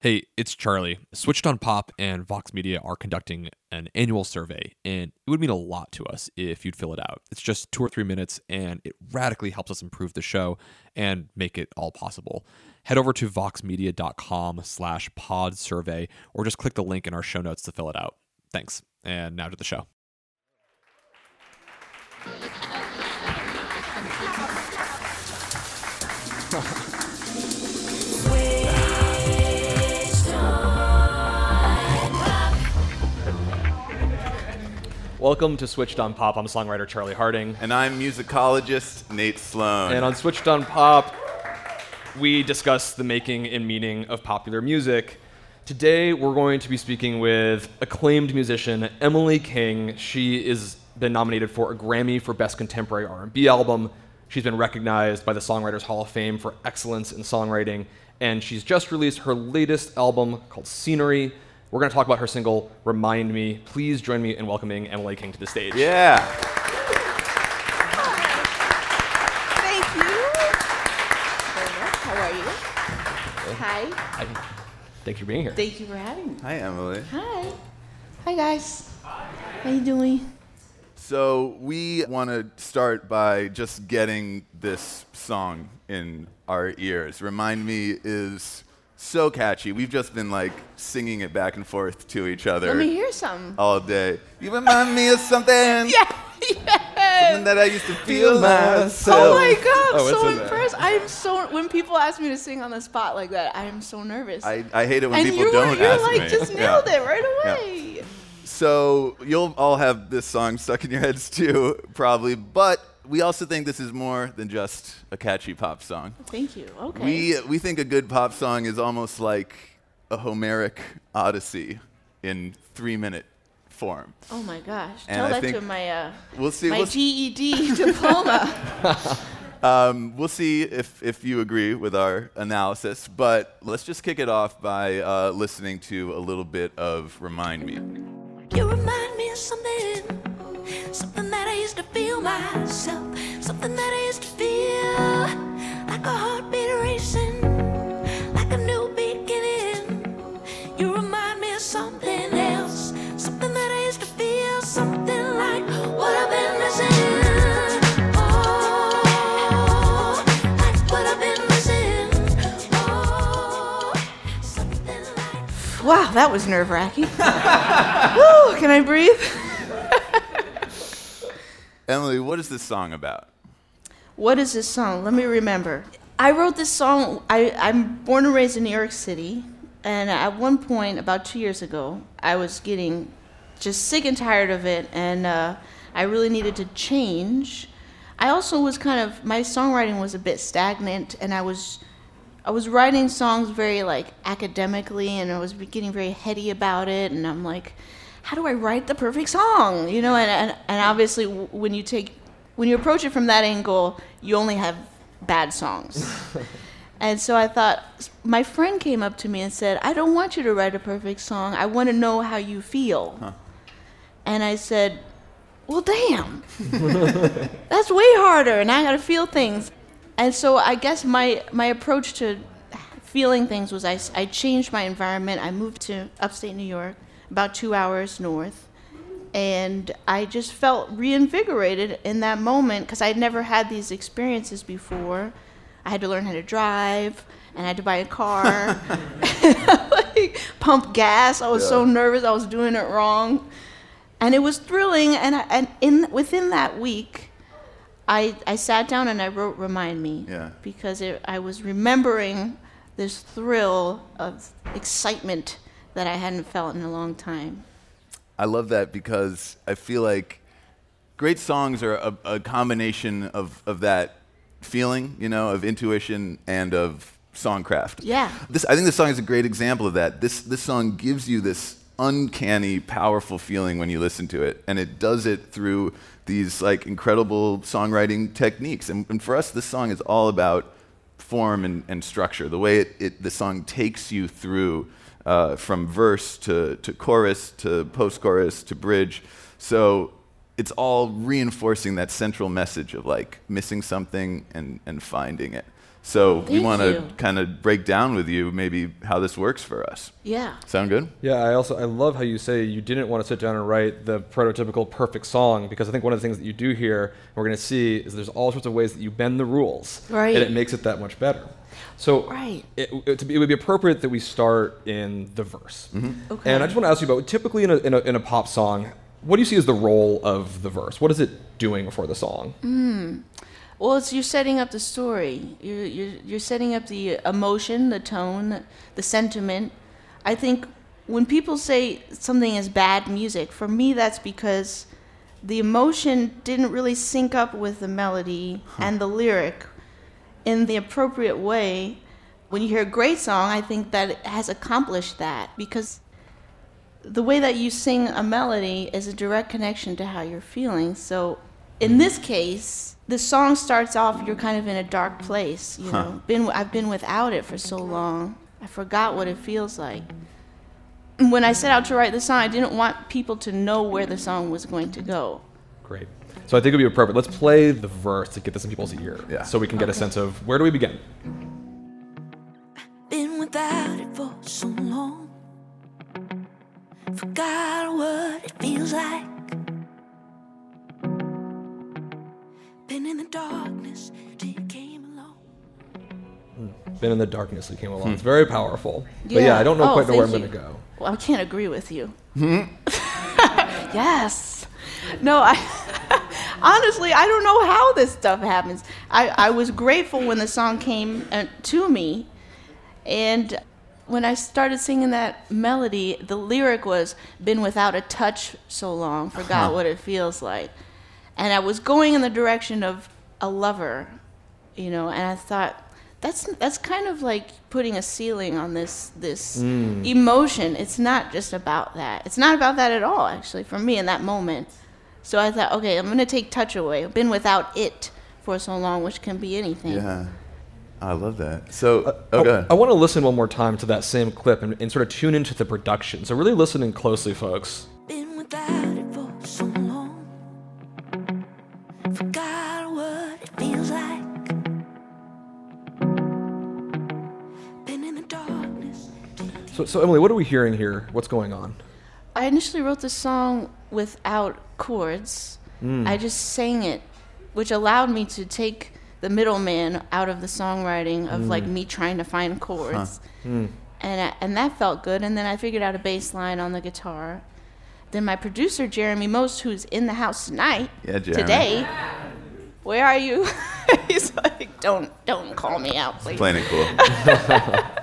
Hey, it's Charlie. Switched on Pop and Vox Media are conducting an annual survey, and it would mean a lot to us if you'd fill it out. It's just two or three minutes, and it radically helps us improve the show and make it all possible. Head over to voxmedia.com slash pod survey, or just click the link in our show notes to fill it out. Thanks. And now to the show. Welcome to Switched on Pop. I'm songwriter Charlie Harding. And I'm musicologist Nate Sloan. And on Switched on Pop, we discuss the making and meaning of popular music. Today, we're going to be speaking with acclaimed musician Emily King. She has been nominated for a Grammy for Best Contemporary R&B Album. She's been recognized by the Songwriters Hall of Fame for excellence in songwriting, and she's just released her latest album called Scenery. We're going to talk about her single, Remind Me. Please join me in welcoming Emily King to the stage. Yeah. Thank you. How are you? Hi. Hi. Thanks for being here. Thank you for having me. Hi, Emily. Hi. Hi, guys. Hi. How you doing? So we want to start by just getting this song in our ears. Remind Me is so catchy. We've just been like singing it back and forth to each other Let me hear some. all day. You remind me of something. Yeah. Something Yes. that I used to feel myself. Oh my god, Oh, I'm it's so in there. impressed. I'm so when people ask me to sing on the spot like that, I am so nervous. I, I hate it when and people you don't were, you're ask like me. just Yeah. nailed it right Yeah. away. So you'll all have this song stuck in your heads too, probably. But we also think this is more than just a catchy pop song. Thank you. Okay. We we think a good pop song is almost like a Homeric odyssey in three minute form. oh my gosh. And Tell I that to my uh, We'll see. my We'll, GED diploma. um, we'll see if if you agree with our analysis. But let's just kick it off by uh, listening to a little bit of "Remind Me." You remind me of something, something that I used to feel myself, something that I used to feel like a heartbeat racing, like a new beginning. You remind me of something else, something that I used to feel, something like what I've been missing. Oh, like what I've been missing. Oh, something like. wow, that was nerve wracking. Woo, can I breathe? Emily, what is this song about? What is this song? Let me remember. I wrote this song. I, I'm born and raised in New York City, and at one point, about two years ago, I was getting just sick and tired of it, and uh, I really needed to change. I also was kind of my songwriting was a bit stagnant, and I was I was writing songs very like academically, and I was getting very heady about it, and I'm like, how do I write the perfect song? You know, and and, and obviously when you take when you approach it from that angle, you only have bad songs. and so I thought my friend came up to me and said, "I don't want you to write a perfect song. I want to know how you feel." And I said, "Well, damn." That's way harder, and I got to feel things. And so I guess my my approach to feeling things was I, I changed my environment. I moved to upstate New York, about two hours north, and I just felt reinvigorated in that moment because I'd never had these experiences before. I had to learn how to drive, and I had to buy a car, like, pump gas. I was so nervous. I was doing it wrong and it was thrilling and I, and in within that week I I sat down and I wrote remind me Yeah. because it, I was remembering this thrill of excitement that I hadn't felt in a long time. I love that because I feel like great songs are a, a combination of, of that feeling, you know, of intuition and of songcraft. Yeah. This, I think this song is a great example of that. This, this song gives you this uncanny, powerful feeling when you listen to it, and it does it through these like incredible songwriting techniques. And, and for us, this song is all about form and, and structure. The way it, it, the song takes you through uh, from verse to, to chorus to post chorus to bridge. So it's all reinforcing that central message of like missing something and, and finding it. So we want to kind of break down with you maybe how this works for us. Yeah. Sound good? Yeah, I also I love how you say you didn't want to sit down and write the prototypical perfect song because I think one of the things that you do here, and we're going to see, is there's all sorts of ways that you bend the rules, Right. and it makes it that much better. So Right. it, it, it would be appropriate that we start in the verse. Mm-hmm. Okay. And I just want to ask you about typically in a, in, a, in a pop song, what do you see as the role of the verse? What is it doing for the song? Hmm. Well, it's you're setting up the story. You're, you're, you're setting up the emotion, the tone, the sentiment. I think when people say something is bad music, for me, that's because the emotion didn't really sync up with the melody and the lyric in the appropriate way. When you hear a great song, I think that it has accomplished that because the way that you sing a melody is a direct connection to how you're feeling. So in this case, the song starts off you're kind of in a dark place, you know. Been I've been without it for so long. I forgot what it feels like. When I set out to write the song, I didn't want people to know where the song was going to go. Great. So I think it would be appropriate. Let's play the verse to get this in people's ear, Yeah. so we can get a sense of where do we begin. Been without it for so long. Forgot what it feels like. Been in the darkness till you came along. Been in the darkness that came along. It's very powerful. Yeah. But yeah, Yeah. I don't know Oh, quite know where I'm going to go. Well, I can't agree with you. Hmm? yes. No, I honestly I don't know how this stuff happens. I, I was grateful when the song came uh, to me, and when I started singing that melody, the lyric was "Been without a touch so long, forgot what it feels like," and I was going in the direction of a lover, you know, and I thought. That's that's kind of like putting a ceiling on this this emotion. It's not just about that. It's not about that at all, actually, for me in that moment. So I thought, okay, I'm gonna take touch away. I've been without it for so long, which can be anything. Yeah. I love that. So, uh, oh, I- oh, go ahead. I, want to listen one more time to that same clip and, and sort of tune into the production. So really listening closely, folks. Been without it for so long. Forgot what it feels like. Been in the darkness. So, so Emily, what are we hearing here? What's going on? I initially wrote this song without chords. Mm. I just sang it, which allowed me to take the middleman out of the songwriting of like mm. me trying to find chords. Mm. And I, and that felt good. And then I figured out a bass line on the guitar. Then my producer Jeremy Most, who's in the house tonight, Yeah, Jeremy. today, where are you? He's like, don't don't call me out, please. Playing it cool.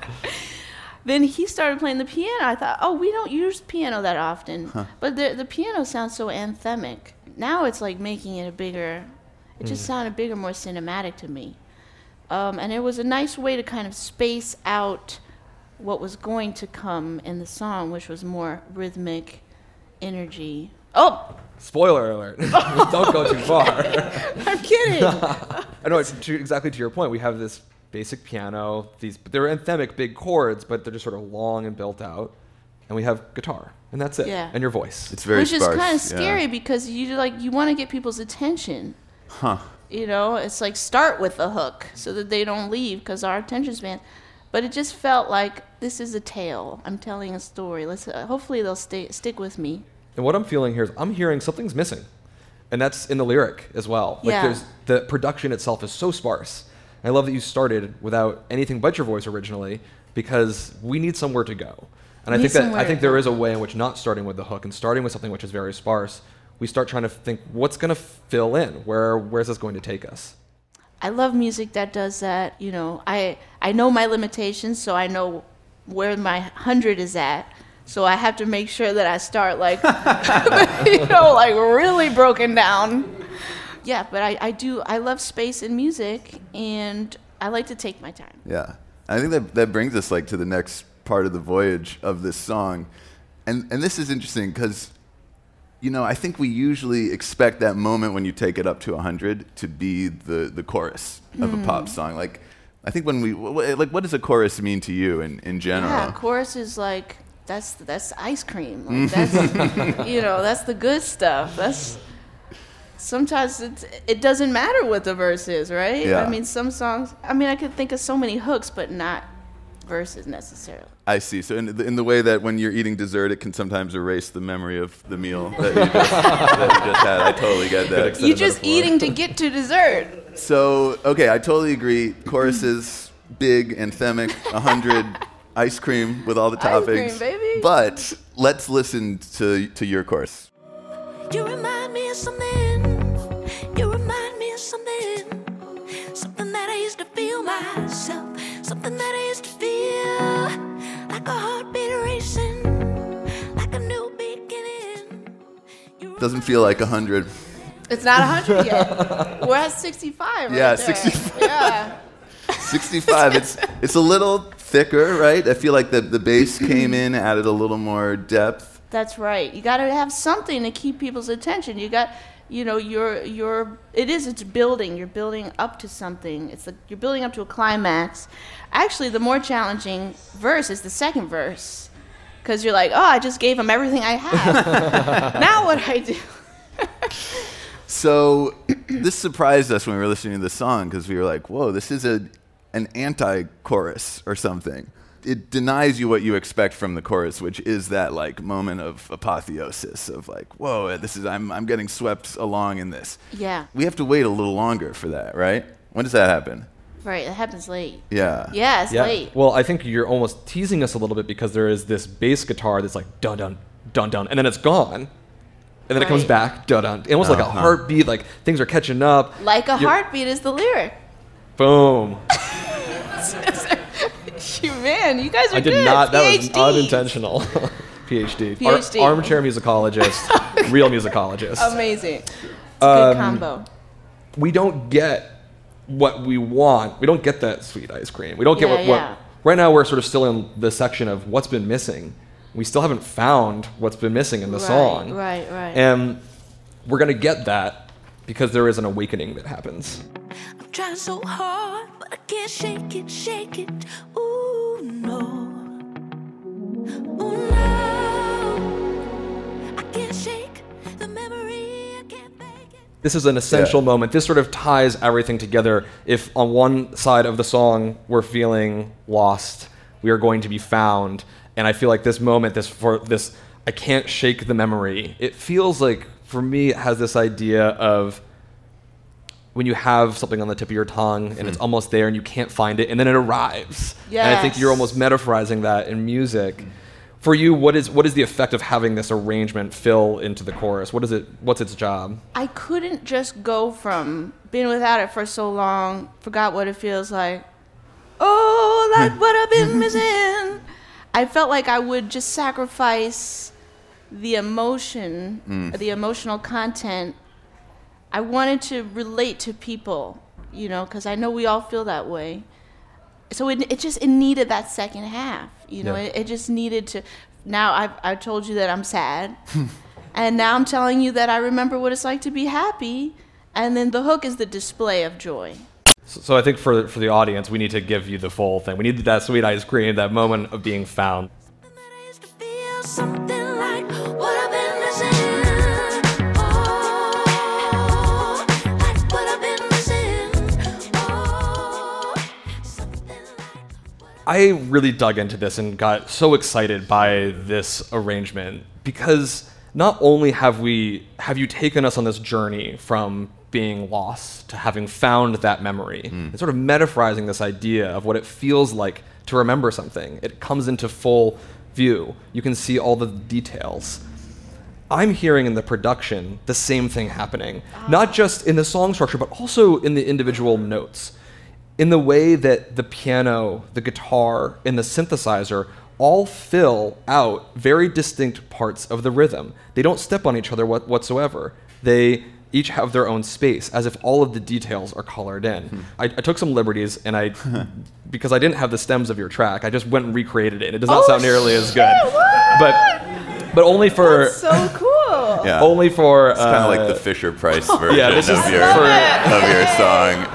Then he started playing the piano. I thought, oh, we don't use piano that often, but the the piano sounds so anthemic. Now it's like making it a bigger. It just sounded bigger, more cinematic to me, um, and it was a nice way to kind of space out what was going to come in the song, which was more rhythmic energy. Oh, Spoiler alert! Don't go too far. I'm kidding. I know it's to, exactly to your point. We have this basic piano. These they're anthemic, big chords, but they're just sort of long and built out. And we have guitar, and that's it. Yeah. And your voice. It's very which sparse. is kind of yeah. scary because you like you want to get people's attention. Huh. You know, it's like start with the hook so that they don't leave because our attention span. But it just felt like this is a tale. I'm telling a story. Let's uh, hopefully they'll stay stick with me. And what I'm feeling here is I'm hearing something's missing. And that's in the lyric as well. Like Yeah. there's the production itself is so sparse. I love that you started without anything but your voice originally because we need somewhere to go. And I Need think that I think there is a way in which not starting with the hook and starting with something which is very sparse, we start trying to think what's going to fill in? Where where's this going to take us? I love music that does that. You know, I I know my limitations, so I know where my hundred is at. So I have to make sure that I start like, you know, like really broken down. Yeah, but I, I do I love space and music, and I like to take my time. Yeah. I think that that brings us like to the next part of the voyage of this song. And and this is interesting cuz you know, I think we usually expect that moment when you take it up to 100 to be the the chorus of a pop mm. song. Like I think when we like what does a chorus mean to you in in general? Yeah, chorus is like that's that's ice cream. Like that's you know that's the good stuff. That's sometimes it's, it doesn't matter what the verse is, right? Yeah. I mean, some songs. I mean, I could think of so many hooks, but not verses necessarily. I see. So in the, in the way that when you're eating dessert, it can sometimes erase the memory of the meal that you just, that you just had. I totally get that. You're a just metaphor. eating to get to dessert. So okay, I totally agree. Choruses, big, anthemic, hundred, ice cream with all the Ice cream, toppings. baby. But let's listen to to your chorus. You Something that I used to feel like a heartbeat racing, like a new beginning. You Doesn't feel like hundred. It's not a 100 yet. We're at 65. right Yeah, there. 65. Yeah. 65. it's it's a little thicker, right? I feel like the the bass came in, added a little more depth. That's right. You got to have something to keep people's attention. You got, you know, you're you're. It is. It's building. You're building up to something. It's like you're building up to a climax. Actually, the more challenging verse is the second verse, because you're like, oh, I just gave him everything I have. now what I do? So this surprised us when we were listening to the song because we were like, "Whoa, this is a an anti-chorus or something." It denies you what you expect from the chorus, which is that like moment of apotheosis of like, "Whoa, this is I'm I'm getting swept along in this." Yeah. We have to wait a little longer for that, right? When does that happen? Right. It happens late. Yeah. Yeah, it's Yeah. late. Well, I think you're almost teasing us a little bit because there is this bass guitar that's like dun dun dun dun, and then it's gone, and then it comes back dun dun, almost like a Uh-huh. heartbeat. Like things are catching up. Like a You're- heartbeat is the lyric. Boom. You man, you guys are I did good. not. That was unintentional. PhD. Ar- PhD. armchair musicologist. real musicologist. Amazing. It's a good Um, combo. we don't get what we want. We don't get that sweet ice cream. We don't get Yeah, what, what. Right now, we're sort of still in the section of what's been missing. We still haven't found what's been missing in the Right, song. right, right. And we're gonna get that because there is an awakening that happens. I'm trying so hard, but I can't shake it, shake it. This is an essential Yeah. moment. This sort of ties everything together. If on one side of the song we're feeling lost, we are going to be found. And I feel like this moment, this for this, I can't shake the memory. It feels like for me, it has this idea of when you have something on the tip of your tongue and it's hmm. almost there and you can't find it, and then it arrives. And I think you're almost metaphorizing that in music. Hmm. For you, what is what is the effect of having this arrangement fill into the chorus? What is it? What's its job? I couldn't just go from being without it for so long, forgot what it feels like. Oh, like what I've been missing. I felt like I would just sacrifice the emotion, mm. the emotional content. I wanted to relate to people, you know, because I know we all feel that way. So it, it just it needed that second half, you know. Yeah. It, it just needed to. Now I've I've told you that I'm sad, and now I'm telling you that I remember what it's like to be happy, and then the hook is the display of joy. So, so I think for for the audience, we need to give you the full thing. We need that sweet ice cream, that moment of being found. I really dug into this and got so excited by this arrangement because not only have we have you taken us on this journey from being lost to having found that memory hmm. and sort of metaphorizing this idea of what it feels like to remember something. It comes into full view. You can see all the details. I'm hearing in the production the same thing happening, not ah. just in the song structure, but also in the individual notes. In the way that the piano, the guitar, and the synthesizer all fill out very distinct parts of the rhythm. They don't step on each other what, whatsoever. They each have their own space, as if all of the details are colored in. I, I took some liberties, and I, because I didn't have the stems of your track, I just went and recreated it. It does not Oh, sound nearly as good, what? but but only for So cool. Yeah. only for It's kind of like uh, the Fisher Price version yeah, this is of, your, of your song.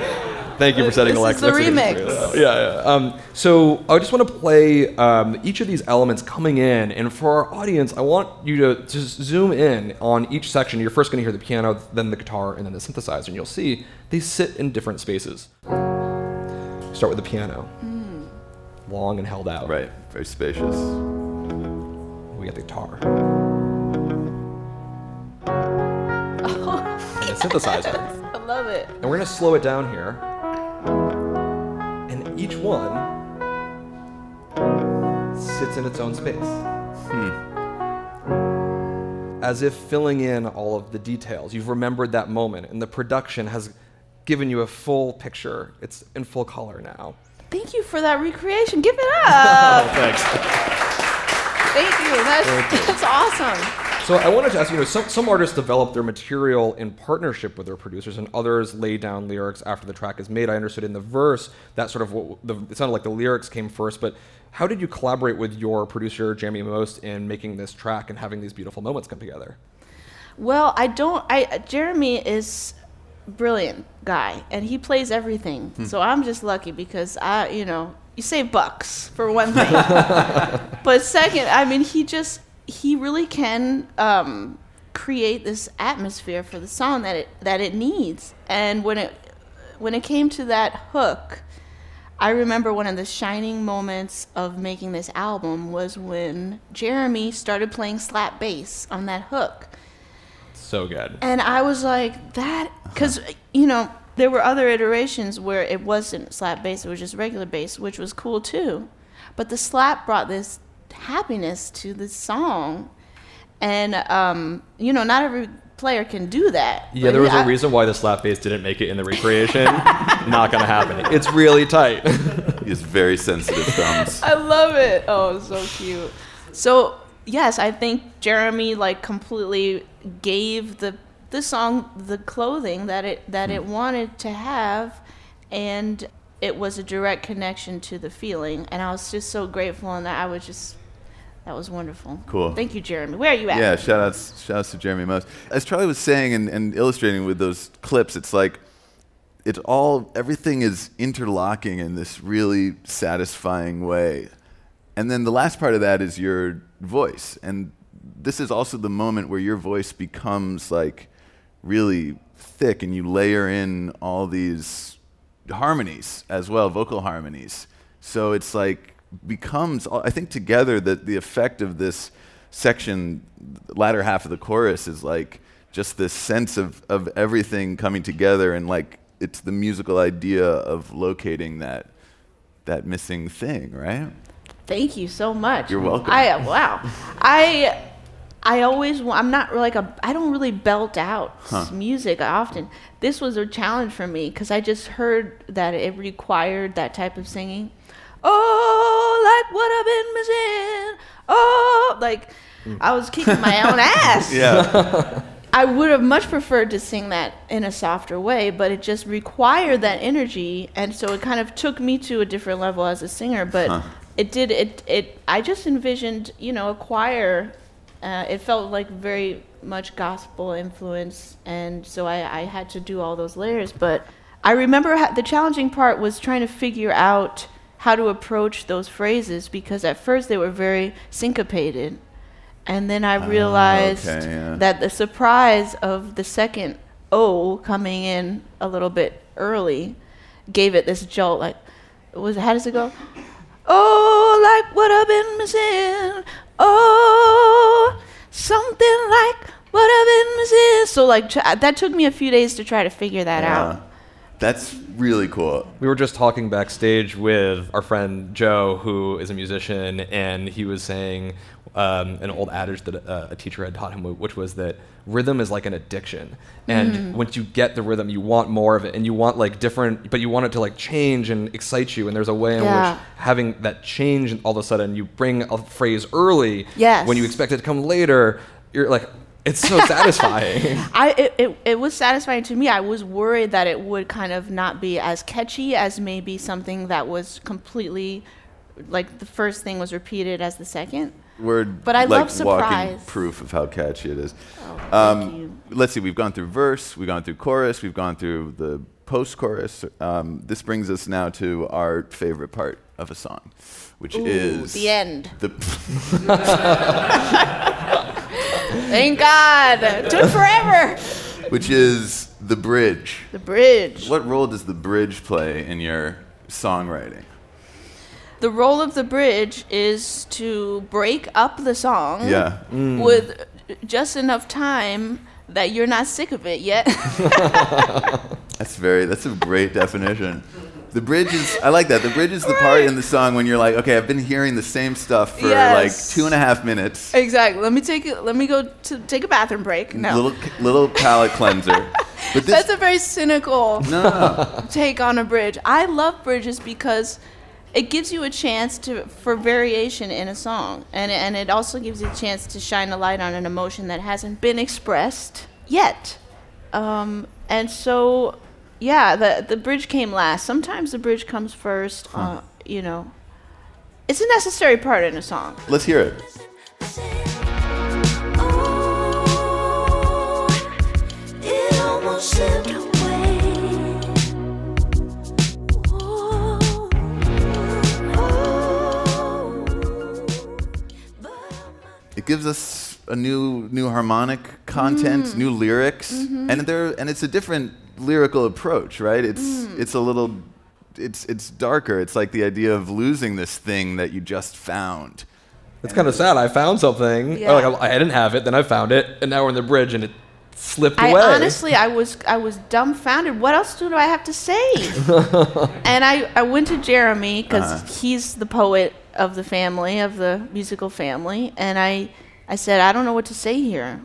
Thank you for setting This is Alexa. the That's a remix. Yeah, yeah. Um, so I just want to play um, each of these elements coming in, and for our audience, I want you to just zoom in on each section. You're first going to hear the piano, then the guitar, and then the synthesizer, and you'll see they sit in different spaces. Start with the piano, long and held out. Right. Very spacious. We got the guitar. and the synthesizer. I love it. And we're going to slow it down here. And each one sits in its own space. Hmm. As if filling in all of the details. You've remembered that moment, and the production has given you a full picture. It's in full color now. Thank you for that recreation. Give it up. Thanks. Thank you. That's, that's awesome. So I wanted to ask you know some, some artists develop their material in partnership with their producers, and others lay down lyrics after the track is made. I understood in the verse that sort of what the, it sounded like the lyrics came first, but how did you collaborate with your producer Jeremy Most in making this track and having these beautiful moments come together? Well, I don't. I Jeremy is brilliant guy, and he plays everything. Hmm. So I'm just lucky because I, you know, you save bucks for one thing, but second, I mean, he just he really can um, create this atmosphere for the song that it that it needs. And when it when it came to that hook, I remember one of the shining moments of making this album was when Jeremy started playing slap bass on that hook. So good. And I was like, that, because, you know, there were other iterations where it wasn't slap bass, it was just regular bass, which was cool too. But the slap brought this happiness to the song. And, um, you know, not every player can do that. Yeah, But there was I- a reason why the slap bass didn't make it in the recreation. Not gonna happen. It's really tight. He has very sensitive thumbs. I love it. Oh, so cute. So yes, I think Jeremy like completely gave the the song the clothing that it that it wanted to have, and it was a direct connection to the feeling. And I was just so grateful, and that I was just that was wonderful. Cool. Thank you, Jeremy. Where are you at? Yeah, shout outs, shout outs to Jeremy Most. As Charlie was saying and, and illustrating with those clips, it's like it's all everything is interlocking in this really satisfying way. And then the last part of that is your voice. And this is also the moment where your voice becomes like really thick and you layer in all these harmonies as well, vocal harmonies. So it's like becomes I think together that the effect of this section latter half of the chorus is like just this sense of, of everything coming together and like it's the musical idea of locating that that missing thing, right? Thank you so much. You're welcome. I wow. I I always I'm not like a I don't really belt out s- music often. This was a challenge for me because I just heard that it required that type of singing. Oh, like what I've been missing. Oh, like I was kicking my own ass. Yeah. I would have much preferred to sing that in a softer way, but it just required that energy, and so it kind of took me to a different level as a singer. But it did it. It I just envisioned, you know, a choir. Uh, it felt like very much gospel influence, and so I, I had to do all those layers. But I remember ha- the challenging part was trying to figure out how to approach those phrases because at first they were very syncopated. And then I ah, realized okay, yeah. that the surprise of the second O coming in a little bit early gave it this jolt. Like, was how does it go? Oh, like what I've been missing. Oh, something like what I've been missing. So like that took me a few days to try to figure that Yeah. out. That's really cool. We were just talking backstage with our friend Joe, who is a musician, and he was saying um, an old adage that uh, a teacher had taught him, which was that rhythm is like an addiction. And once you get the rhythm, you want more of it, and you want like different, but you want it to like change and excite you. And there's a way in Yeah. which having that change, and all of a sudden you bring a phrase early Yes. when you expect it to come later. You're like, it's so satisfying. I it, it, it was satisfying to me. I was worried that it would kind of not be as catchy as maybe something that was completely like the first thing was repeated as the second. We're But I like love walking proof of how catchy it is. Oh, thank Um, you. let's see, we've gone through verse, we've gone through chorus, we've gone through the post chorus, um, this brings us now to our favorite part of a song, which Ooh, is the end. The Thank God. Took forever. which is the bridge. The bridge. What role does the bridge play in your songwriting? The role of the bridge is to break up the song Yeah. Mm. with just enough time that you're not sick of it yet. That's very. That's a great definition. The bridge is. I like that. The bridge is the part in the song when you're like, okay, I've been hearing the same stuff for Yes. like two and a half minutes. exactly. Let me take it. Let me go to take a bathroom break. No, Little little palate cleanser. But this. that's a very cynical no, no, no. take on a bridge. I love bridges because it gives you a chance to for variation in a song, and and it also gives you a chance to shine a light on an emotion that hasn't been expressed yet. Um, and so, yeah, the the bridge came last. Sometimes the bridge comes first. Uh, you know, it's a necessary part in a song. Let's hear it. Oh, it almost slipped away. Oh, oh, but It gives us a new new harmonic content, Mm. new lyrics, Mm-hmm. and there and it's a different lyrical approach, right? It's Mm. it's a little it's it's darker. It's like the idea of losing this thing that you just found. It's kind of sad. I found something. Yeah. Or like I, I didn't have it, then I found it, and now we're in the bridge, and it slipped I away. honestly, I was, I was dumbfounded. What else do I have to say? and I, I went to Jeremy because he's the poet of the family, of the musical family, and I, I said, I don't know what to say here.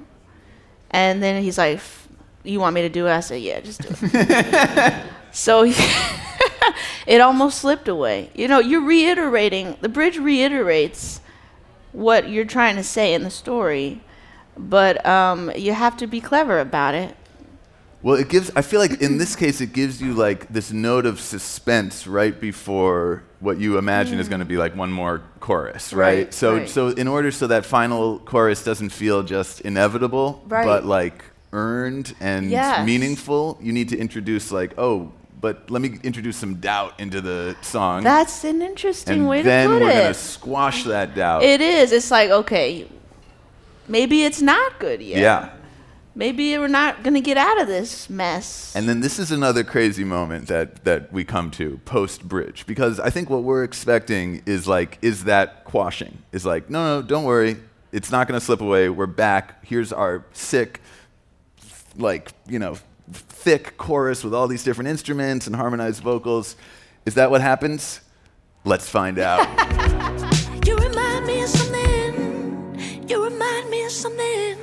And then he's like, "F- "You want me to do it?" I said, "Yeah, just do it." so it almost slipped away. You know, you're reiterating. The bridge reiterates what you're trying to say in the story, but um, you have to be clever about it. Well, it gives. I feel like in this case, it gives you like this note of suspense right before what you imagine is going to be like one more chorus, right? Mm. Right, so, right. so in order so that final chorus doesn't feel just inevitable, Right. but like earned and Yes. meaningful, you need to introduce like, oh, but let me introduce some doubt into the song, That's an interesting and way to put it. Then we're gonna squash that doubt. It is. It's like okay, maybe it's not good yet. yeah. Maybe we're not gonna get out of this mess. And then this is another crazy moment that, that we come to post bridge because I think what we're expecting is like, is that quashing? Is like, no, no, don't worry. It's not going to slip away. We're back. Here's our sick, like, you know, thick chorus with all these different instruments and harmonized vocals. Is that what happens? Let's find out. You remind me of something. You remind me of something.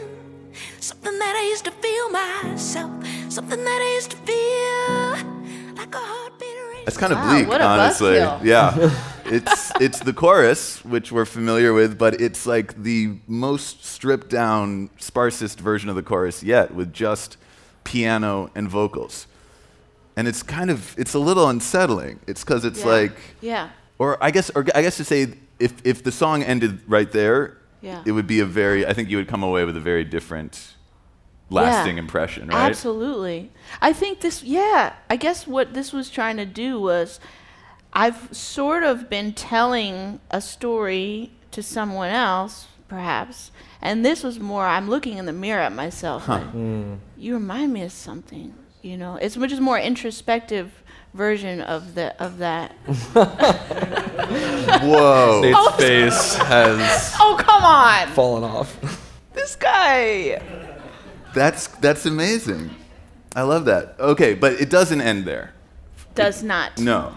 Something that I used to feel myself. Something that I used to feel like a heartbeat. That's kind of Wow, bleak, what a honestly. buzzkill. Yeah. it's it's the chorus, which we're familiar with, but it's like the most stripped down, sparsest version of the chorus yet, with just piano and vocals. And it's kind of it's a little unsettling. It's because it's Yeah. like, yeah, or I guess, or I guess to say, if if the song ended right there, Yeah. it would be a very. I think you would come away with a very different, lasting impression, right? Absolutely. I think this, yeah, I guess what this was trying to do was I've sort of been telling a story to someone else, perhaps, and this was more I'm looking in the mirror at myself. like, You remind me of something, you know? It's much more introspective version of the of that. Whoa. Nate's oh. face has Oh, come on. fallen off. This guy. That's that's amazing. I love that. Okay, but it doesn't end there. Does not. No.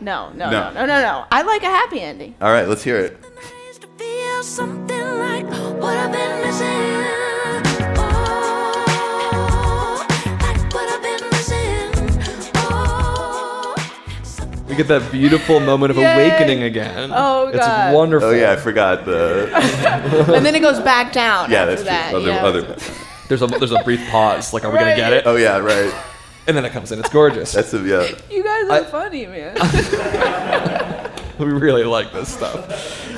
No, no, No. no, no, no, no. I like a happy ending. All right, let's hear it. Something that I used to feel something like what I've been missing. Oh, like what I've been missing. Oh, something We get that beautiful moment of Yay. awakening again. Oh, god, it's wonderful. Oh yeah, I forgot the. and then it goes back down. Yeah, after that's true. that. Other, yeah. other. There's a there's a brief pause. Like, are we Right. gonna get it? Oh yeah, right. And then it comes in. It's gorgeous. That's a yeah. You guys are I- funny, man. we really like this stuff.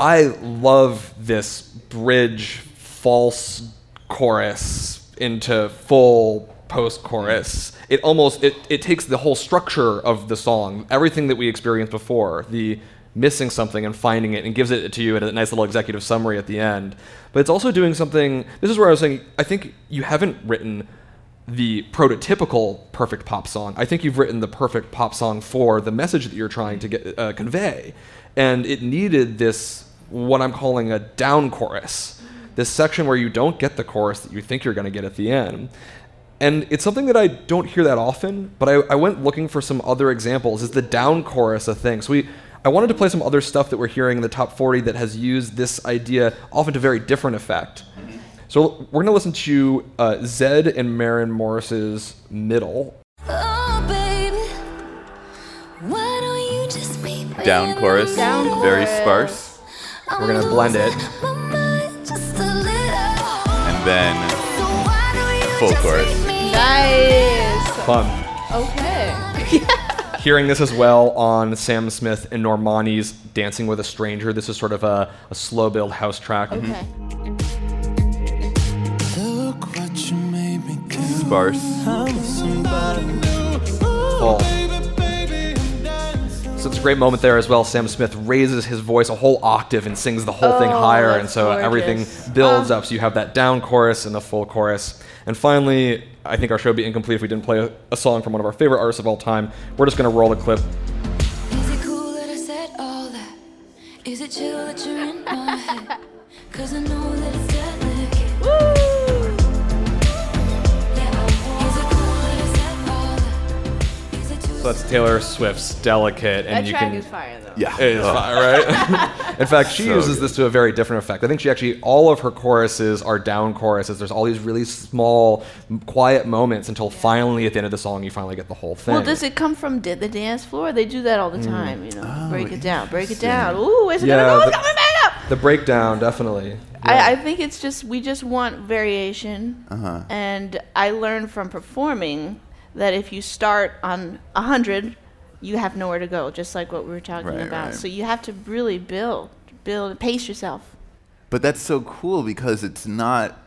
I love this bridge false chorus into full post chorus. It almost it, it takes the whole structure of the song, everything that we experienced before, the missing something and finding it and gives it to you in a nice little executive summary at the end. But it's also doing something this is where I was saying I think you haven't written the prototypical perfect pop song. I think you've written the perfect pop song for the message that you're trying to get uh, convey. And it needed this what I'm calling a down chorus this section where you don't get the chorus that you think you're going to get at the end. And it's something that I don't hear that often, but I, I went looking for some other examples. Is the down chorus a thing? So we, I wanted to play some other stuff that we're hearing in the top 40 that has used this idea often to very different effect. So we're going to listen to uh, Zedd and Maren Morris's Middle. Oh, baby, why don't you just be Down chorus, Down very chorus. sparse, We're going to blend it. and then full chorus. Nice. Fun. Okay. Hearing this as well on Sam Smith and Normani's Dancing with a Stranger. This is sort of a, a slow build house track. Okay. Look me do. Sparse. I'm somebody new. full. So it's a great moment there as well. Sam Smith raises his voice a whole octave and sings the whole thing Oh, higher, and that's so everything builds Ah. up. So you have that down chorus and the full chorus. And finally, I think our show would be incomplete if we didn't play a, a song from one of our favorite artists of all time. We're just going to roll the clip. Is it cool that I said all that? Is it chill that you're in my head? Cause I know that So that's Taylor Swift's "Delicate," and That you track can. is fire though. Yeah. It is Oh. fine, right? In fact, she So uses good. this to a very different effect. I think she actually all of her choruses are down choruses. There's all these really small, quiet moments until finally at the end of the song you finally get the whole thing. Well, does it come from di- the dance floor? They do that all the Mm. time, you know. Oh, break it down, break it down. Ooh, is it Yeah, gonna go? It's the- coming back up. The breakdown, definitely. I, I think it's just we just want variation, Uh-huh. and I learned from performing that if you start on a hundred, you have nowhere to go. Just like what we were talking Right, about. right. So you have to really build, build, pace yourself. But that's so cool because it's not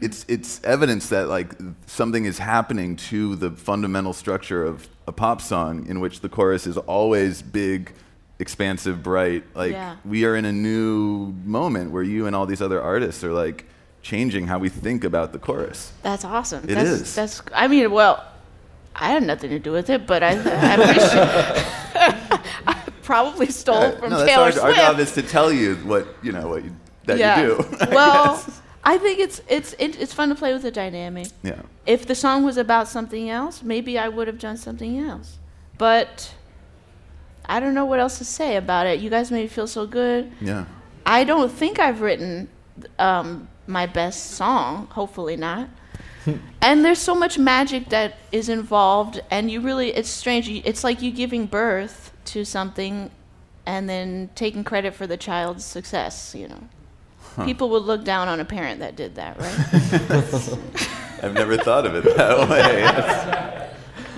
it's it's evidence that like something is happening to the fundamental structure of a pop song in which the chorus is always big, expansive, bright. Like Yeah. we are in a new moment where you and all these other artists are like changing how we think about the chorus. That's awesome. It that's, is. That's. I mean, well, I had nothing to do with it, but I, I'm I probably stole Uh, from no, Taylor our, Swift. our job is to tell you what you know what you, that yeah. you do. I well, guess. I think it's it's it, it's fun to play with the dynamic. yeah. If the song was about something else, maybe I would have done something else. But I don't know what else to say about it. You guys made me feel so good. Yeah. I don't think I've written um, my best song. Hopefully not. and there's so much magic that is involved, and you really, it's strange. It's like you giving birth to something and then taking credit for the child's success, you know. People would look down on a parent that did that, right? I've never thought of it that way.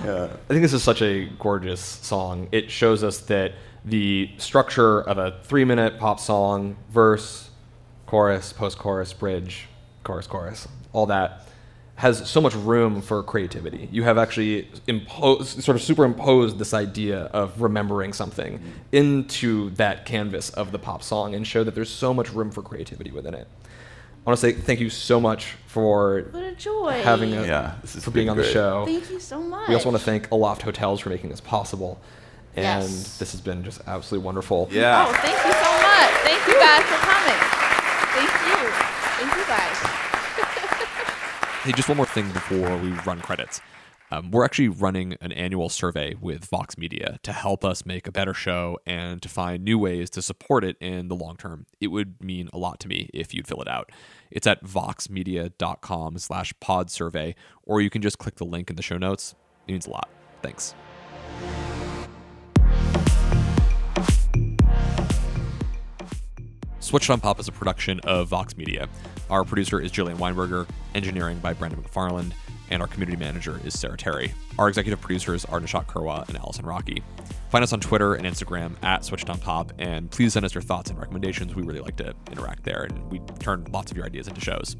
yeah. I think this is such a gorgeous song. It shows us that the structure of a three minute pop song, verse, chorus, post chorus, bridge, chorus, chorus, all that has so much room for creativity. You have actually imposed, sort of superimposed this idea of remembering something into that canvas of the pop song and show that there's so much room for creativity within it. I want to say thank you so much for what a joy. having us, Yeah, this for being been on the show. Thank you so much. We also want to thank Aloft Hotels for making this possible. And Yes. this has been just absolutely wonderful. Yeah. Oh, thank you so much. Thank you guys for coming. Thank you. Thank you guys. Hey, just one more thing before we run credits. Um, we're actually running an annual survey with Vox Media to help us make a better show and to find new ways to support it in the long term. It would mean a lot to me if you'd fill it out. It's at voxmedia.com slash pod survey, or you can just click the link in the show notes. It means a lot. Thanks. Switched on Pop is a production of Vox Media. Our producer is Jillian Weinberger, engineering by Brandon McFarland, and our community manager is Sarah Terry. Our executive producers are Nishat Kurwa and Allison Rockey. Find us on Twitter and Instagram at Switched on Pop, and please send us your thoughts and recommendations. We really like to interact there, and we turn lots of your ideas into shows.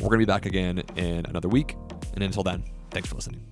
We're going to be back again in another week. And until then, thanks for listening.